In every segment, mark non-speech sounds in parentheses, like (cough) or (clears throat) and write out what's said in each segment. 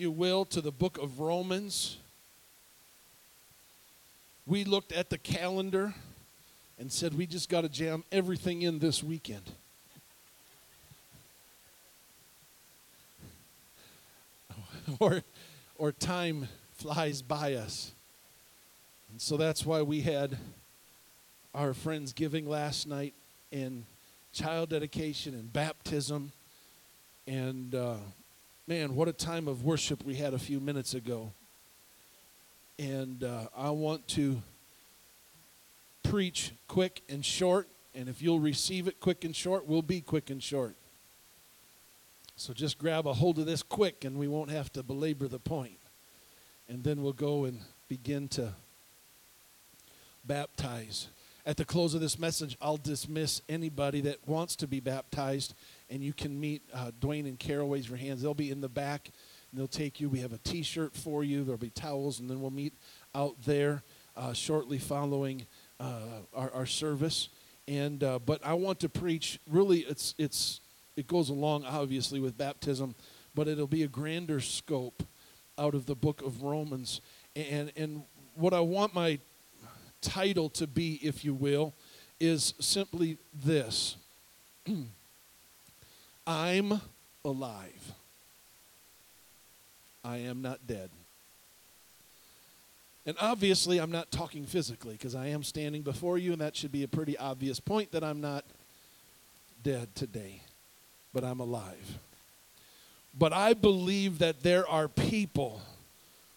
you will, to the book of Romans. We looked at the calendar and said we just got to jam everything in this weekend. (laughs) or, or time flies by us. And so that's why we had our friends giving last night and child dedication and baptism. And uh, man, what a time of worship we had a few minutes ago. And uh, I want to preach quick and short. And if you'll receive it quick and short, we'll be quick and short. So just grab a hold of this quick and we won't have to belabor the point. And then we'll go and begin to baptize. At the close of this message, I'll dismiss anybody that wants to be baptized, and you can meet uh, Dwayne and Carol. Raise your hands. They'll be in the back, and they'll take you. We have a t shirt for you, there'll be towels, and then we'll meet out there uh, shortly following uh, our, our, service. And uh, but I want to preach. Really, it's it's it goes along obviously with baptism, but it'll be a grander scope out of the book of Romans. And and what I want my title to be, if you will, is simply this (clears throat) I'm alive. I am not dead. And obviously, I'm not talking physically because I am standing before you, and that should be a pretty obvious point that I'm not dead today, but I'm alive. But I believe that there are people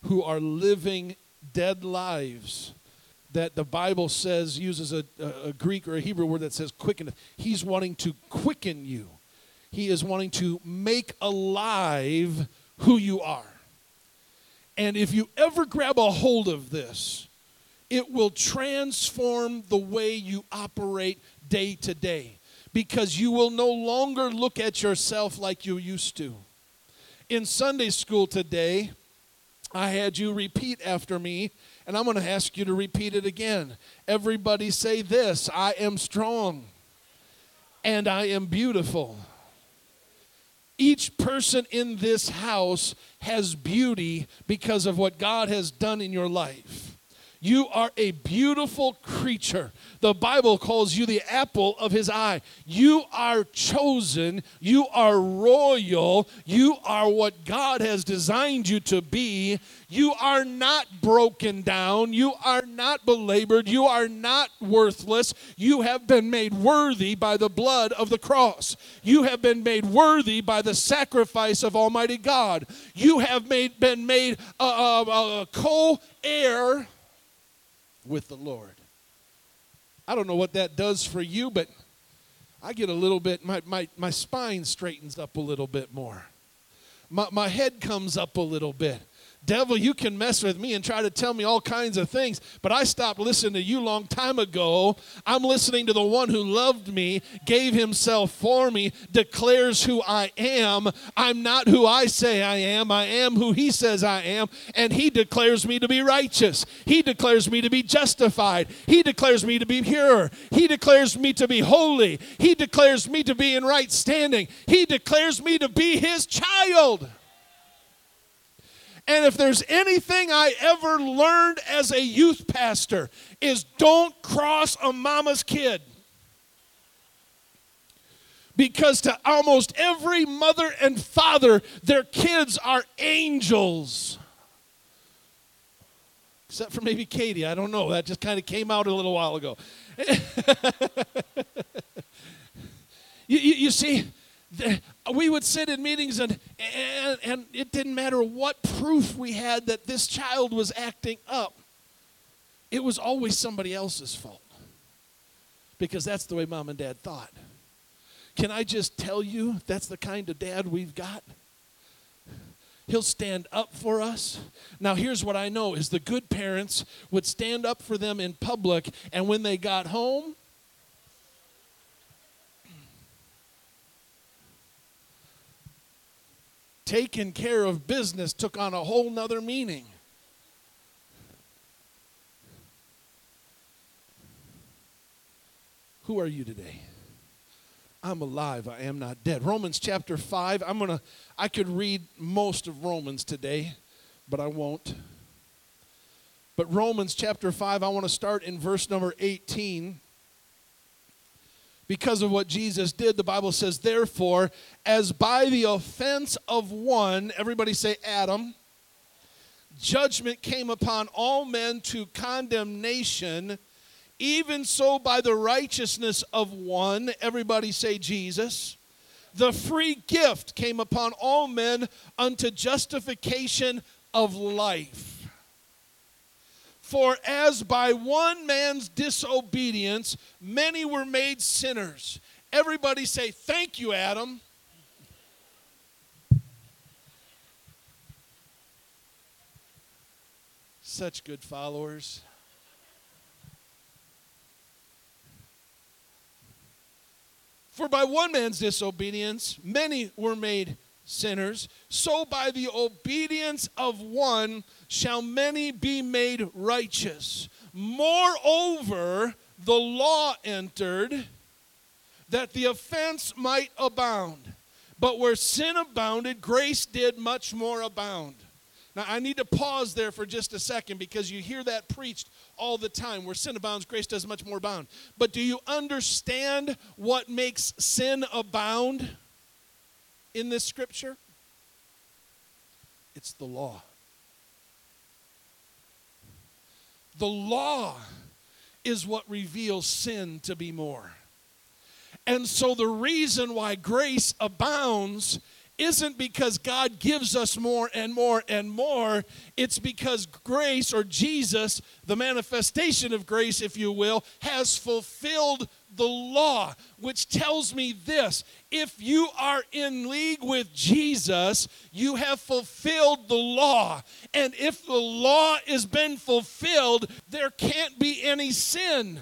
who are living dead lives that the Bible says uses a, a, Greek or a Hebrew word that says quicken. He's wanting to quicken you. He is wanting to make alive who you are. And if you ever grab a hold of this, it will transform the way you operate day to day because you will no longer look at yourself like you used to. In Sunday school today, I had you repeat after me and I'm going to ask you to repeat it again. Everybody say this I am strong and I am beautiful. Each person in this house has beauty because of what God has done in your life. You are a beautiful creature. The Bible calls you the apple of his eye. You are chosen. You are royal. You are what God has designed you to be. You are not broken down. You are not belabored. You are not worthless. You have been made worthy by the blood of the cross. You have been made worthy by the sacrifice of Almighty God. You have made, been made a, a, co heir with the Lord. I don't know what that does for you, but I get a little bit, my, my, my spine straightens up a little bit more. My, my head comes up a little bit. Devil, you can mess with me and try to tell me all kinds of things, but I stopped listening to you long time ago. I'm listening to the one who loved me, gave himself for me, declares who I am. I'm not who I say I am. I am who he says I am, and he declares me to be righteous. He declares me to be justified. He declares me to be pure. He declares me to be holy. He declares me to be in right standing. He declares me to be his child. And if there's anything I ever learned as a youth pastor is don't cross a mama's kid. Because to almost every mother and father, their kids are angels. Except for maybe Katie, I don't know. That just kind of came out a little while ago. (laughs) you, you, you see, we would sit in meetings and, and, and it didn't matter what proof we had that this child was acting up, it was always somebody else's fault. Because that's the way mom and dad thought. Can I just tell you that's the kind of dad we've got? He'll stand up for us. Now here's what I know is the good parents would stand up for them in public and when they got home, taking care of business took on a whole nother meaning. Who are you today? I'm alive. I am not dead. Romans chapter 5. I'm going to, I could read most of Romans today, but I won't. But Romans chapter 5, I want to start in verse number 18. Because of what Jesus did, the Bible says, Therefore, as by the offense of one, everybody say Adam, judgment came upon all men to condemnation, even so by the righteousness of one, everybody say Jesus, the free gift came upon all men unto justification of life. For as by one man's disobedience many were made sinners. Everybody say, Thank you, Adam. Such good followers. For by one man's disobedience many were made sinners, so by the obedience of one shall many be made righteous. Moreover, the law entered that the offense might abound. But where sin abounded, grace did much more abound. Now, I need to pause there for just a second because you hear that preached all the time. Where sin abounds, grace does much more abound. But do you understand what makes sin abound in this scripture? It's the law. The law is what reveals sin to be more. And so the reason why grace abounds isn't because God gives us more and more and more. It's because grace or Jesus, the manifestation of grace, if you will, has fulfilled the law, which tells me this if you are in league with Jesus, you have fulfilled the law. And if the law has been fulfilled, there can't be any sin.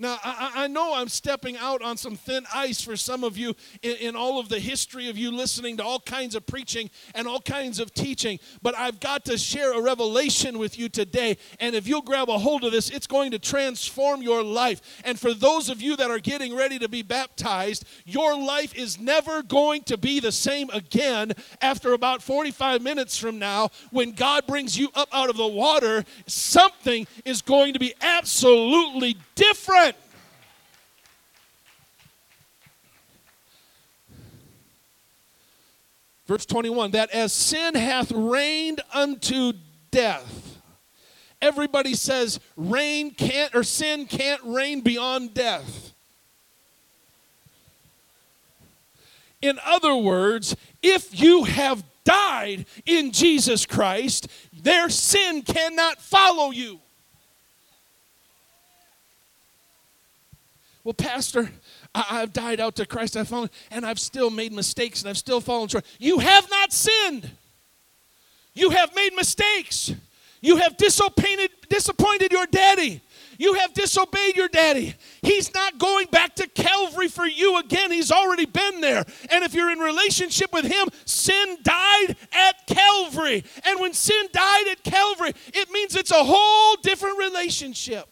Now, I, I, know I'm stepping out on some thin ice for some of you in, in, all of the history of you listening to all kinds of preaching and all kinds of teaching, but I've got to share a revelation with you today. And if you'll grab a hold of this, it's going to transform your life. And for those of you that are getting ready to be baptized, your life is never going to be the same again after about 45 minutes from now when God brings you up out of the water. Something is going to be absolutely different. Verse 21 that as sin hath reigned unto death. Everybody says reign can't or sin can't reign beyond death. In other words, if you have died in Jesus Christ, their sin cannot follow you. Well, Pastor, I, have died out to Christ, I've fallen, and I've still made mistakes and I've still fallen short. You have not sinned. You have made mistakes. You have disappointed, disappointed your daddy. You have disobeyed your daddy. He's not going back to Calvary for you again. He's already been there. And if you're in relationship with him, sin died at Calvary. And when sin died at Calvary, it means it's a whole different relationship.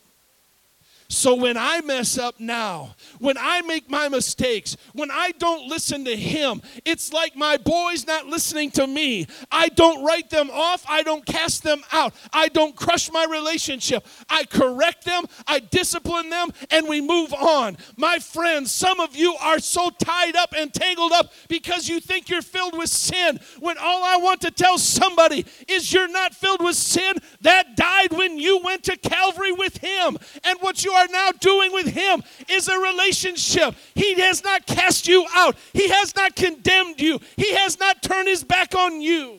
So when I mess up now, when I make my mistakes, when I don't listen to him, it's like my boys not listening to me. I don't write them off, I don't cast them out, I don't crush my relationship. I correct them, I discipline them, and we move on. My friends, some of you are so tied up and tangled up because you think you're filled with sin. When all I want to tell somebody is you're not filled with sin, that died when you went to Calvary with him. And what you are now doing with Him is a relationship. He has not cast you out, He has not condemned you, He has not turned His back on you.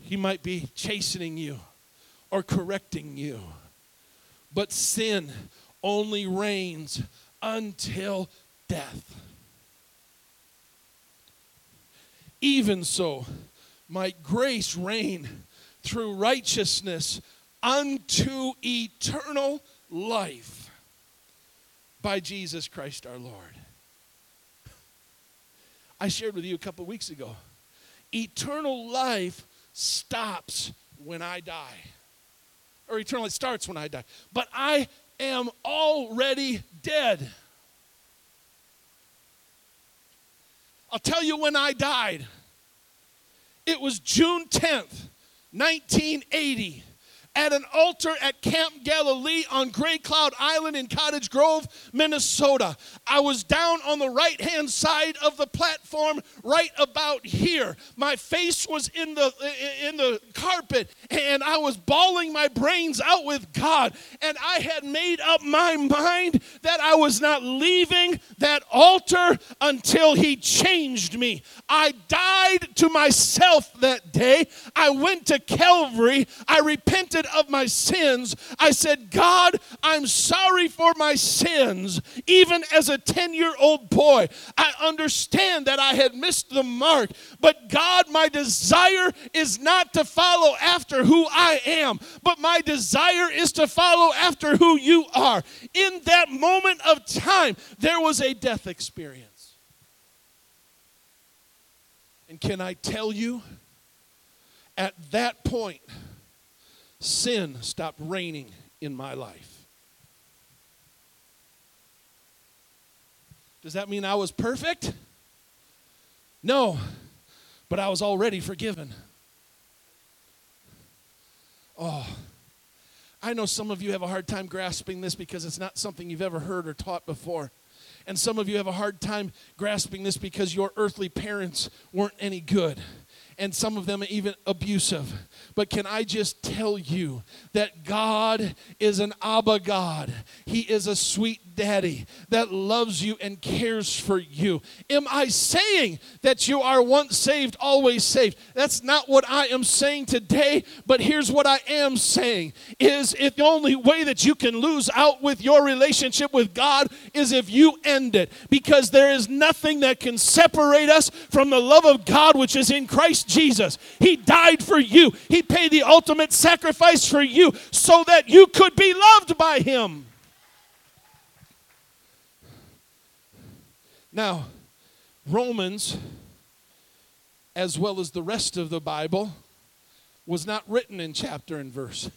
He might be chastening you or correcting you, but sin only reigns until death. Even so, might grace reign through righteousness unto eternal life by Jesus Christ our Lord. I shared with you a couple weeks ago. Eternal life stops when I die. Or eternal life starts when I die. But I am already dead. I'll tell you when I died. It was June 10th, 1980 at an altar at Camp Galilee on Grey Cloud Island in Cottage Grove, Minnesota. I was down on the right hand side of the platform, right about here. My face was in the in the carpet, and I was bawling my brains out with God. And I had made up my mind that I was not leaving that altar until He changed me. I died to myself that day. I went to Calvary. I repented repented of my sins, I said, God, I'm sorry for my sins. Even as a 10 year old boy, I understand that I had missed the mark. But God, my desire is not to follow after who I am, but my desire is to follow after who you are. In that moment of time, there was a death experience. And can I tell you, at that point, sin stopped reigning in my life. Does that mean I was perfect? No, but I was already forgiven. Oh, I know some of you have a hard time grasping this because it's not something you've ever heard or taught before. And some of you have a hard time grasping this because your earthly parents weren't any good and some of them even abusive. But can I just tell you that God is an Abba God? He is a sweet daddy that loves you and cares for you. Am I saying that you are once saved, always saved? That's not what I am saying today, but here's what I am saying is if the only way that you can lose out with your relationship with God is if you end it because there is nothing that can separate us from the love of God which is in Christ Jesus. He died for you. He paid the ultimate sacrifice for you so that you could be loved by him. Now, Romans, as well as the rest of the Bible, was not written in chapter and verse.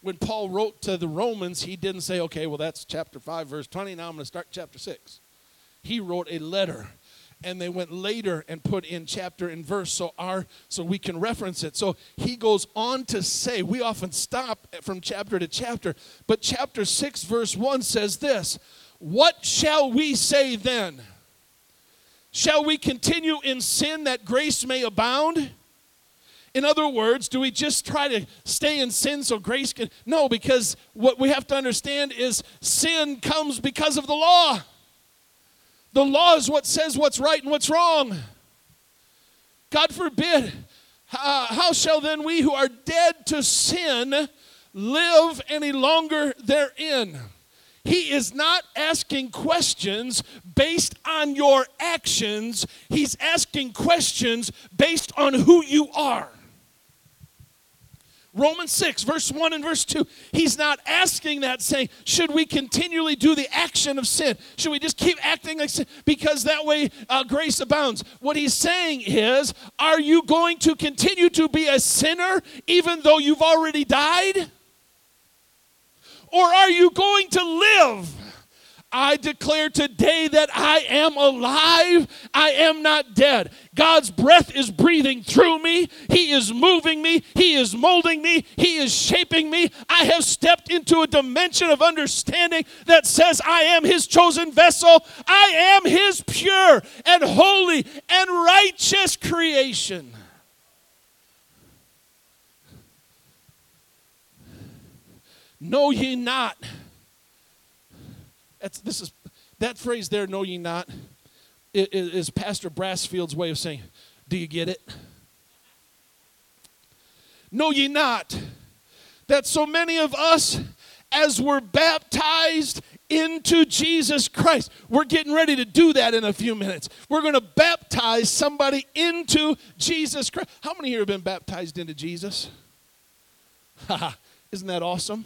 When Paul wrote to the Romans, he didn't say, okay, well, that's chapter 5, verse 20. Now I'm going to start chapter 6. He wrote a letter and they went later and put in chapter and verse so our so we can reference it so he goes on to say we often stop from chapter to chapter but chapter 6 verse 1 says this what shall we say then? Shall we continue in sin that grace may abound? In other words, do we just try to stay in sin so grace can? No, because what we have to understand is sin comes because of the law. The law is what says what's right and what's wrong. God forbid. Uh, how shall then we who are dead to sin live any longer therein? He is not asking questions based on your actions, He's asking questions based on who you are. Romans 6, verse 1 and verse 2. He's not asking that, saying, Should we continually do the action of sin? Should we just keep acting like sin? Because that way uh, grace abounds. What he's saying is, Are you going to continue to be a sinner even though you've already died? or are you going to live? I declare today that I am alive. I am not dead. God's breath is breathing through me. He is moving me. He is molding me. He is shaping me. I have stepped into a dimension of understanding that says I am His chosen vessel. I am His pure and holy and righteous creation. Know ye not. That's, this is, that phrase there, know ye not, is Pastor Brassfield's way of saying, Do you get it? Know ye not that so many of us, as we're baptized into Jesus Christ, we're getting ready to do that in a few minutes. We're going to baptize somebody into Jesus Christ. How many here have been baptized into Jesus? Ha! (laughs) Isn't that awesome?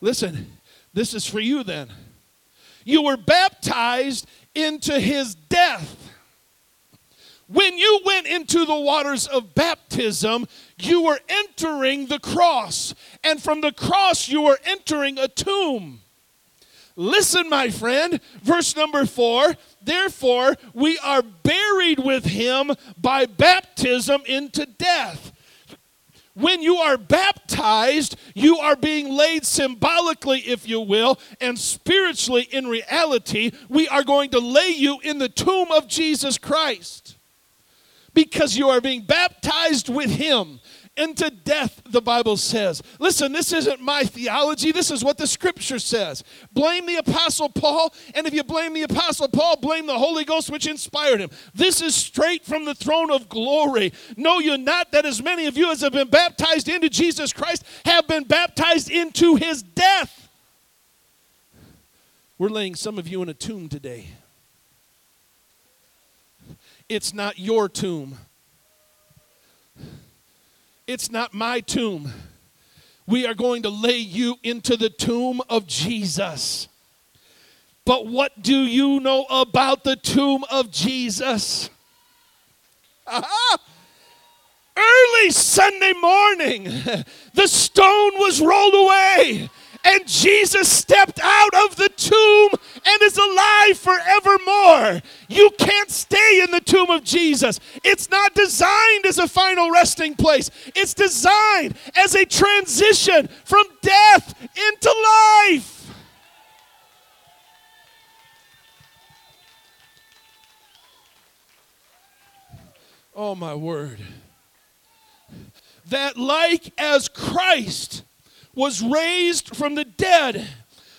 Listen, this is for you then. You were baptized into his death. When you went into the waters of baptism, you were entering the cross. And from the cross, you were entering a tomb. Listen, my friend, verse number four. Therefore, we are buried with him by baptism into death. When you are baptized, you are being laid symbolically, if you will, and spiritually in reality, we are going to lay you in the tomb of Jesus Christ. Because you are being baptized with him into death, the Bible says. Listen, this isn't my theology. This is what the scripture says. Blame the Apostle Paul, and if you blame the Apostle Paul, blame the Holy Ghost which inspired him. This is straight from the throne of glory. Know you not that as many of you as have been baptized into Jesus Christ have been baptized into his death? We're laying some of you in a tomb today. It's not your tomb. It's not my tomb. We are going to lay you into the tomb of Jesus. But what do you know about the tomb of Jesus? Early Sunday morning, (laughs) the stone was rolled away and Jesus stepped out of the tomb and is alive forevermore. You can't stay in the tomb of Jesus. It's not designed as a final resting place, it's designed as a transition from death into life. Oh, my word. That, like as Christ was raised from the dead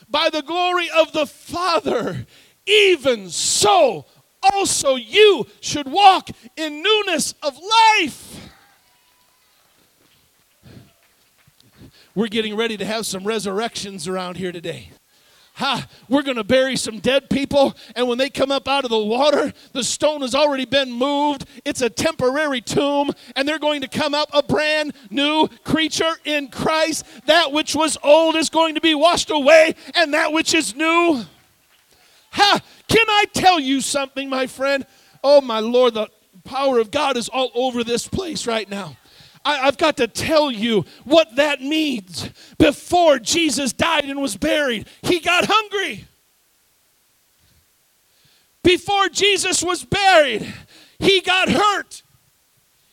by the glory of the Father, even so also you should walk in newness of life. We're getting ready to have some resurrections around here today ha, we're going to bury some dead people. And when they come up out of the water, the stone has already been moved. It's a temporary tomb, and they're going to come up a brand new creature in Christ. That which was old is going to be washed away, and that which is new. Ha, can I tell you something, my friend? Oh, my Lord, the power of God is all over this place right now. I, have got to tell you what that means. Before Jesus died and was buried, he got hungry. Before Jesus was buried, he got hurt.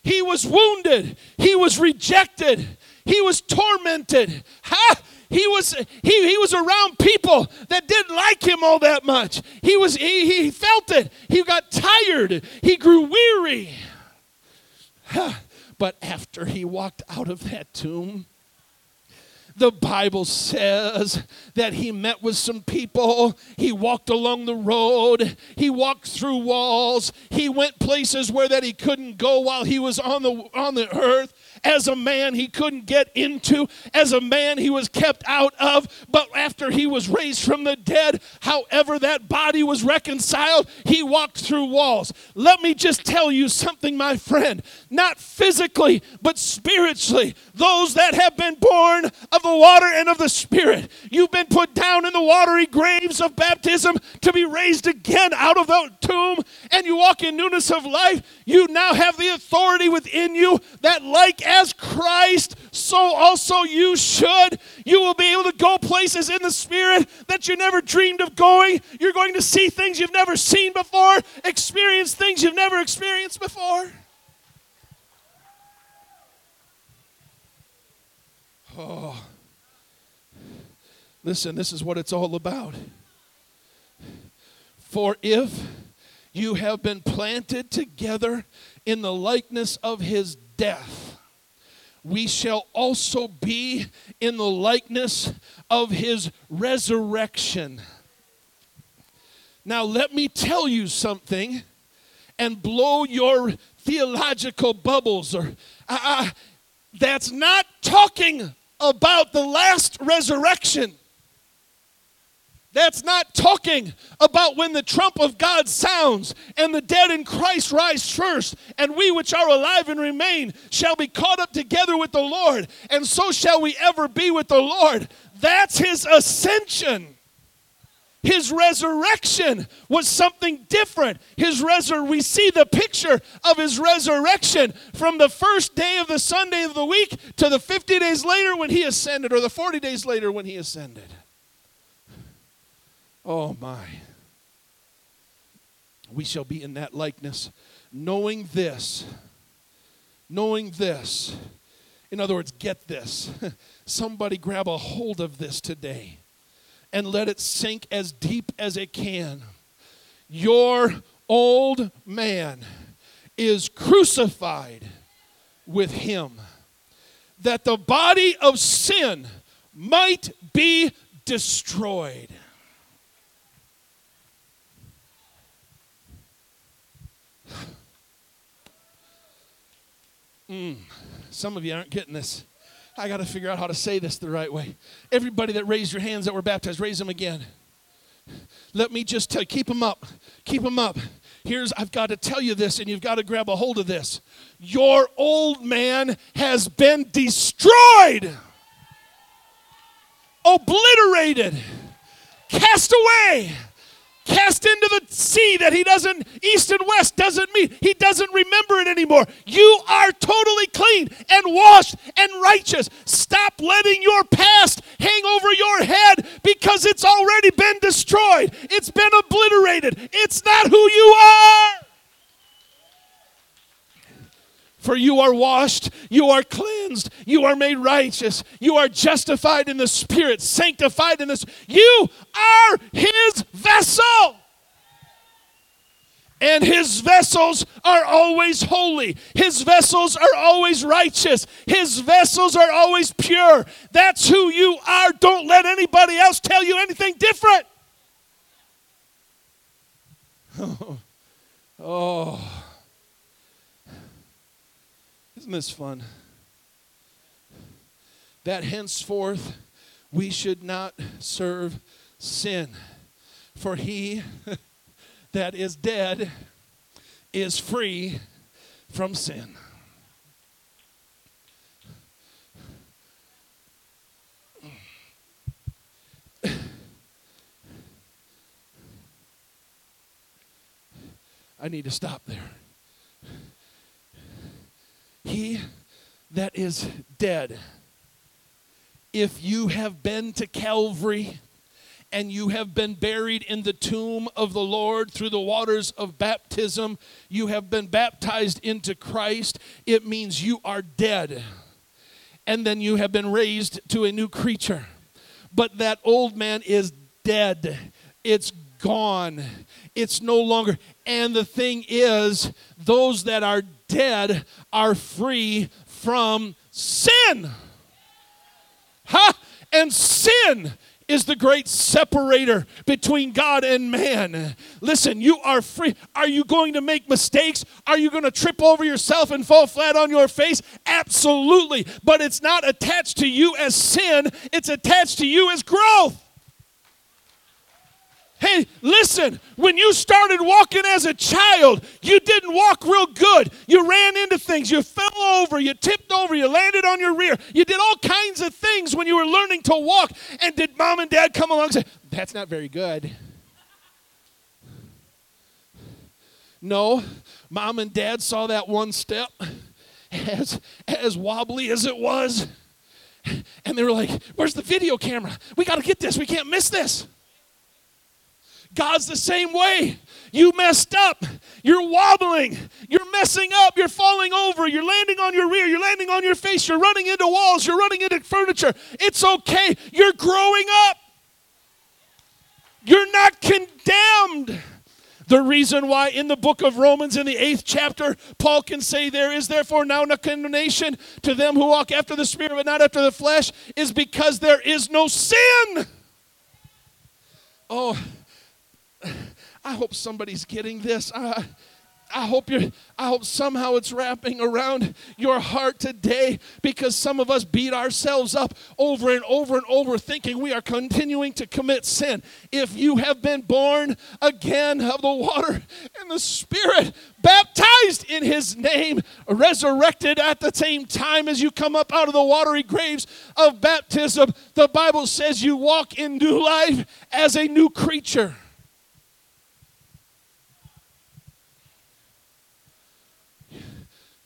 He was wounded. He was rejected. He was tormented. Ha! He was he, he was around people that didn't like him all that much. He was he, he felt it. He got tired. He grew weary. Ha! But after he walked out of that tomb, the Bible says that he met with some people. He walked along the road. He walked through walls. He went places where that he couldn't go while he was on the on the earth. As a man, he couldn't get into. As a man, he was kept out of. But after he was raised from the dead, however that body was reconciled, he walked through walls. Let me just tell you something, my friend. Not physically, but spiritually. Those that have been born of the water and of the Spirit, you've been put down in the watery graves of baptism to be raised again out of the tomb, and you walk in newness of life. You now have the authority within you that, like as Christ, so also you should. You will be able to go places in the Spirit that you never dreamed of going. You're going to see things you've never seen before, experience things you've never experienced before. Oh. Listen, this is what it's all about. For if you have been planted together in the likeness of his death, we shall also be in the likeness of his resurrection. Now, let me tell you something and blow your theological bubbles. Or uh, uh, That's not talking about the last resurrection. That's not talking about when the trump of God sounds and the dead in Christ rise first, and we which are alive and remain shall be caught up together with the Lord, and so shall we ever be with the Lord. That's his ascension. His resurrection was something different. His resur- we see the picture of his resurrection from the first day of the Sunday of the week to the 50 days later when he ascended, or the 40 days later when he ascended. Oh my. We shall be in that likeness, knowing this. Knowing this. In other words, get this. (laughs) Somebody grab a hold of this today and let it sink as deep as it can. Your old man is crucified with him, that the body of sin might be destroyed. Mm, some of you aren't getting this. I got to figure out how to say this the right way. Everybody that raised your hands that were baptized, raise them again. Let me just tell you, keep them up. Keep them up. Here's, I've got to tell you this, and you've got to grab a hold of this. Your old man has been destroyed, obliterated, cast away cast into the sea that he doesn't, east and west doesn't mean. He doesn't remember it anymore. You are totally clean and washed and righteous. Stop letting your past hang over your head because it's already been destroyed, it's been obliterated. It's not who you are. For you are washed, you are cleansed, you are made righteous, you are justified in the Spirit, sanctified in this. You are His vessel. And his vessels are always holy. His vessels are always righteous. His vessels are always pure. That's who you are. Don't let anybody else tell you anything different. (laughs) Oh. This fun? That henceforth we should not serve sin. For he (laughs) that is dead is free from sin. I need to stop there. He that is dead, if you have been to Calvary and you have been buried in the tomb of the Lord through the waters of baptism, you have been baptized into Christ, it means you are dead. And then you have been raised to a new creature. But that old man is dead. It's gone. It's no longer. And the thing is, those that are dead are free from sin. Huh? And sin is the great separator between God and man. Listen, you are free. Are you going to make mistakes? Are you going to trip over yourself and fall flat on your face? Absolutely. But it's not attached to you as sin, it's attached to you as growth. Hey, listen, when you started walking as a child, you didn't walk real good. You ran into things, you fell over, you tipped over, you landed on your rear. You did all kinds of things when you were learning to walk. And did mom and dad come along and say, That's not very good? No, mom and dad saw that one step as, as wobbly as it was. And they were like, Where's the video camera? We got to get this. We can't miss this. God's the same way. You messed up. You're wobbling. You're messing up. You're falling over. You're landing on your rear. You're landing on your face. You're running into walls. You're running into furniture. It's okay. You're growing up. You're not condemned. The reason why in the book of Romans, in the eighth chapter, Paul can say, There is therefore now no condemnation to them who walk after the Spirit but not after the flesh, is because there is no sin. Oh, I hope somebody's getting this. Uh, I hope you're I hope somehow it's wrapping around your heart today because some of us beat ourselves up over and over and over thinking we are continuing to commit sin. If you have been born again of the water and the spirit, baptized in his name, resurrected at the same time as you come up out of the watery graves of baptism, the Bible says you walk in new life as a new creature.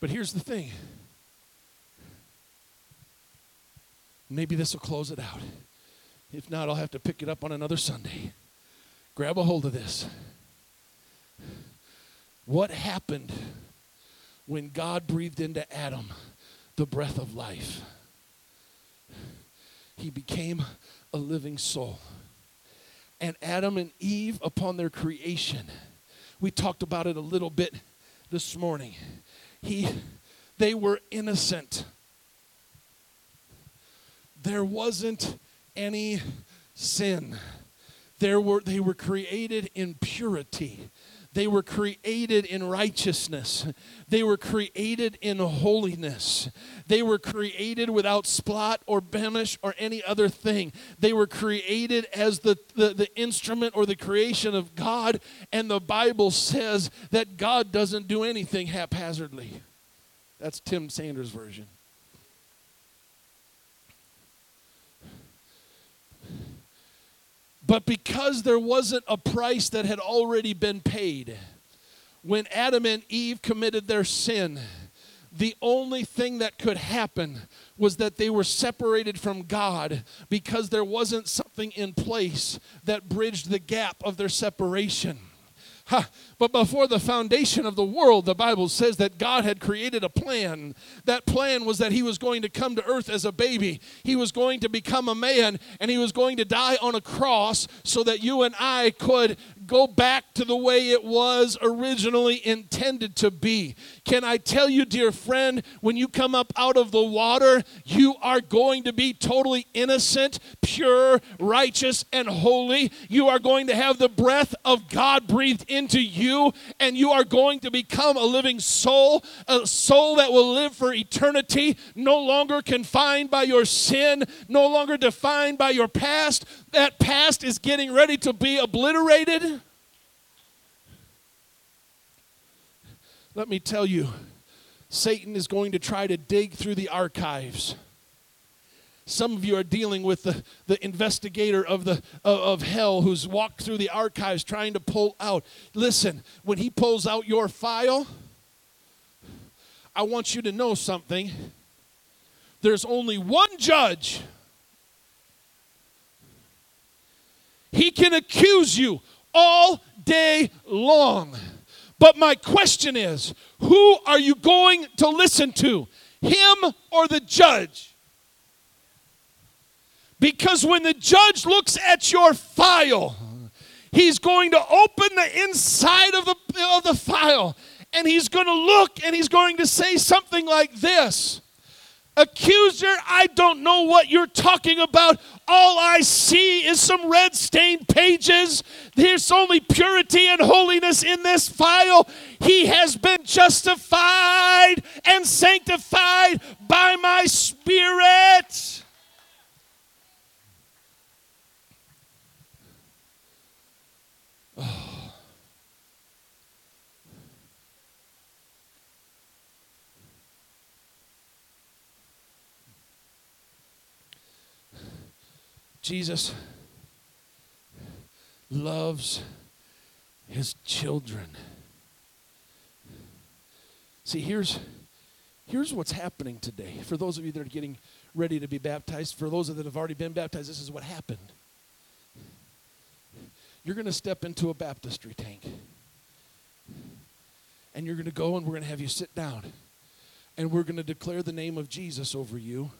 But here's the thing maybe this will close it out. If not, I'll have to pick it up on another Sunday. Grab a hold of this. What happened when God breathed into Adam the breath of life? He became a living soul. And Adam and Eve, upon their creation, we talked about it a little bit this morning he, they were innocent. There wasn't any sin. There were, they were created in purity. They were created in righteousness. They were created in holiness. They were created without spot or blemish or any other thing. They were created as the, the, the, instrument or the creation of God. And the Bible says that God doesn't do anything haphazardly. That's Tim Sanders' version. But because there wasn't a price that had already been paid, when Adam and Eve committed their sin, the only thing that could happen was that they were separated from God because there wasn't something in place that bridged the gap of their separation. Ha. But before the foundation of the world, the Bible says that God had created a plan. That plan was that He was going to come to earth as a baby. He was going to become a man, and He was going to die on a cross so that you and I could go back to the way it was originally intended to be. Can I tell you, dear friend, when you come up out of the water, you are going to be totally innocent, pure, righteous, and holy. You are going to have the breath of God breathed into you, and you are going to become a living soul, a soul that will live for eternity, no longer confined by your sin, no longer defined by your past. That past is getting ready to be obliterated. Let me tell you, Satan is going to try to dig through the archives. Some of you are dealing with the, the investigator of, the, of, of hell who's walked through the archives trying to pull out. Listen, when he pulls out your file, I want you to know something. There's only one judge. He can accuse you all day long. But my question is who are you going to listen to, him or the judge? Because when the judge looks at your file, he's going to open the inside of the, of the file and he's going to look and he's going to say something like this Accuser, I don't know what you're talking about. All I see is some red stained pages. There's only purity and holiness in this file. He has been justified and sanctified by my Spirit. Oh. Jesus loves his children. See, here's, here's what's happening today. For those of you that are getting ready to be baptized, for those that have already been baptized, this is what happened. You're going to step into a baptistry tank. And you're going to go and we're going to have you sit down. And we're going to declare the name of Jesus over you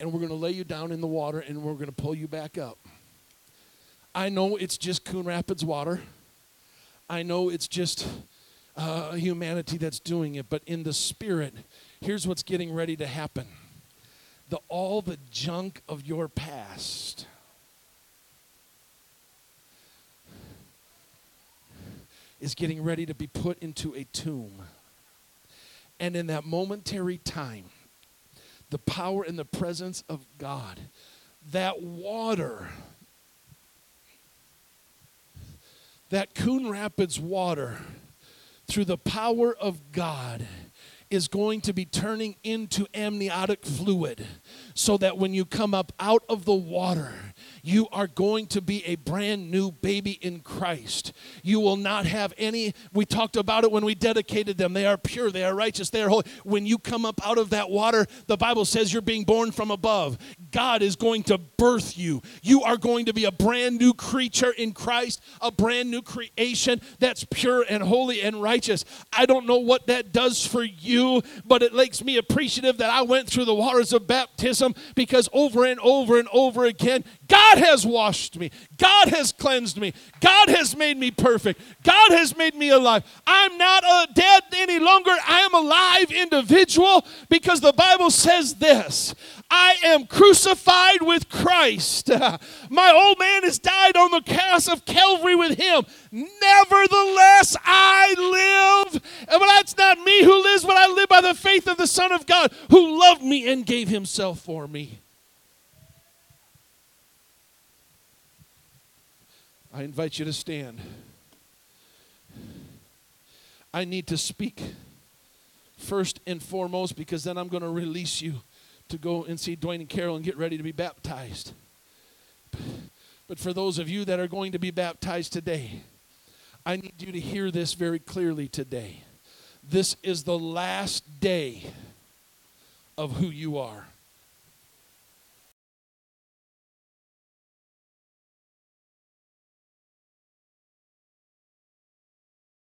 and we're going to lay you down in the water and we're going to pull you back up. I know it's just Coon Rapids water. I know it's just uh, humanity that's doing it, but in the spirit, here's what's getting ready to happen. The all the junk of your past is getting ready to be put into a tomb. And in that momentary time, the power and the presence of God, that water, that Coon Rapids water, through the power of God, is going to be turning into amniotic fluid so that when you come up out of the water, you are going to be a brand new baby in Christ. You will not have any, we talked about it when we dedicated them. They are pure, they are righteous, they are holy. When you come up out of that water, the Bible says you're being born from above. God is going to birth you. You are going to be a brand new creature in Christ, a brand new creation that's pure and holy and righteous. I don't know what that does for you, but it makes me appreciative that I went through the waters of baptism because over and over and over again, God has washed me. God has cleansed me. God has made me perfect. God has made me alive. I'm not a dead any longer. I am a live individual because the Bible says this I am crucified with Christ. (laughs) My old man has died on the cross of Calvary with him. Nevertheless, I live. And but that's not me who lives, but I live by the faith of the Son of God who loved me and gave himself for me. I invite you to stand. I need to speak first and foremost because then I'm going to release you to go and see Dwayne and Carol and get ready to be baptized. But for those of you that are going to be baptized today, I need you to hear this very clearly today. This is the last day of who you are.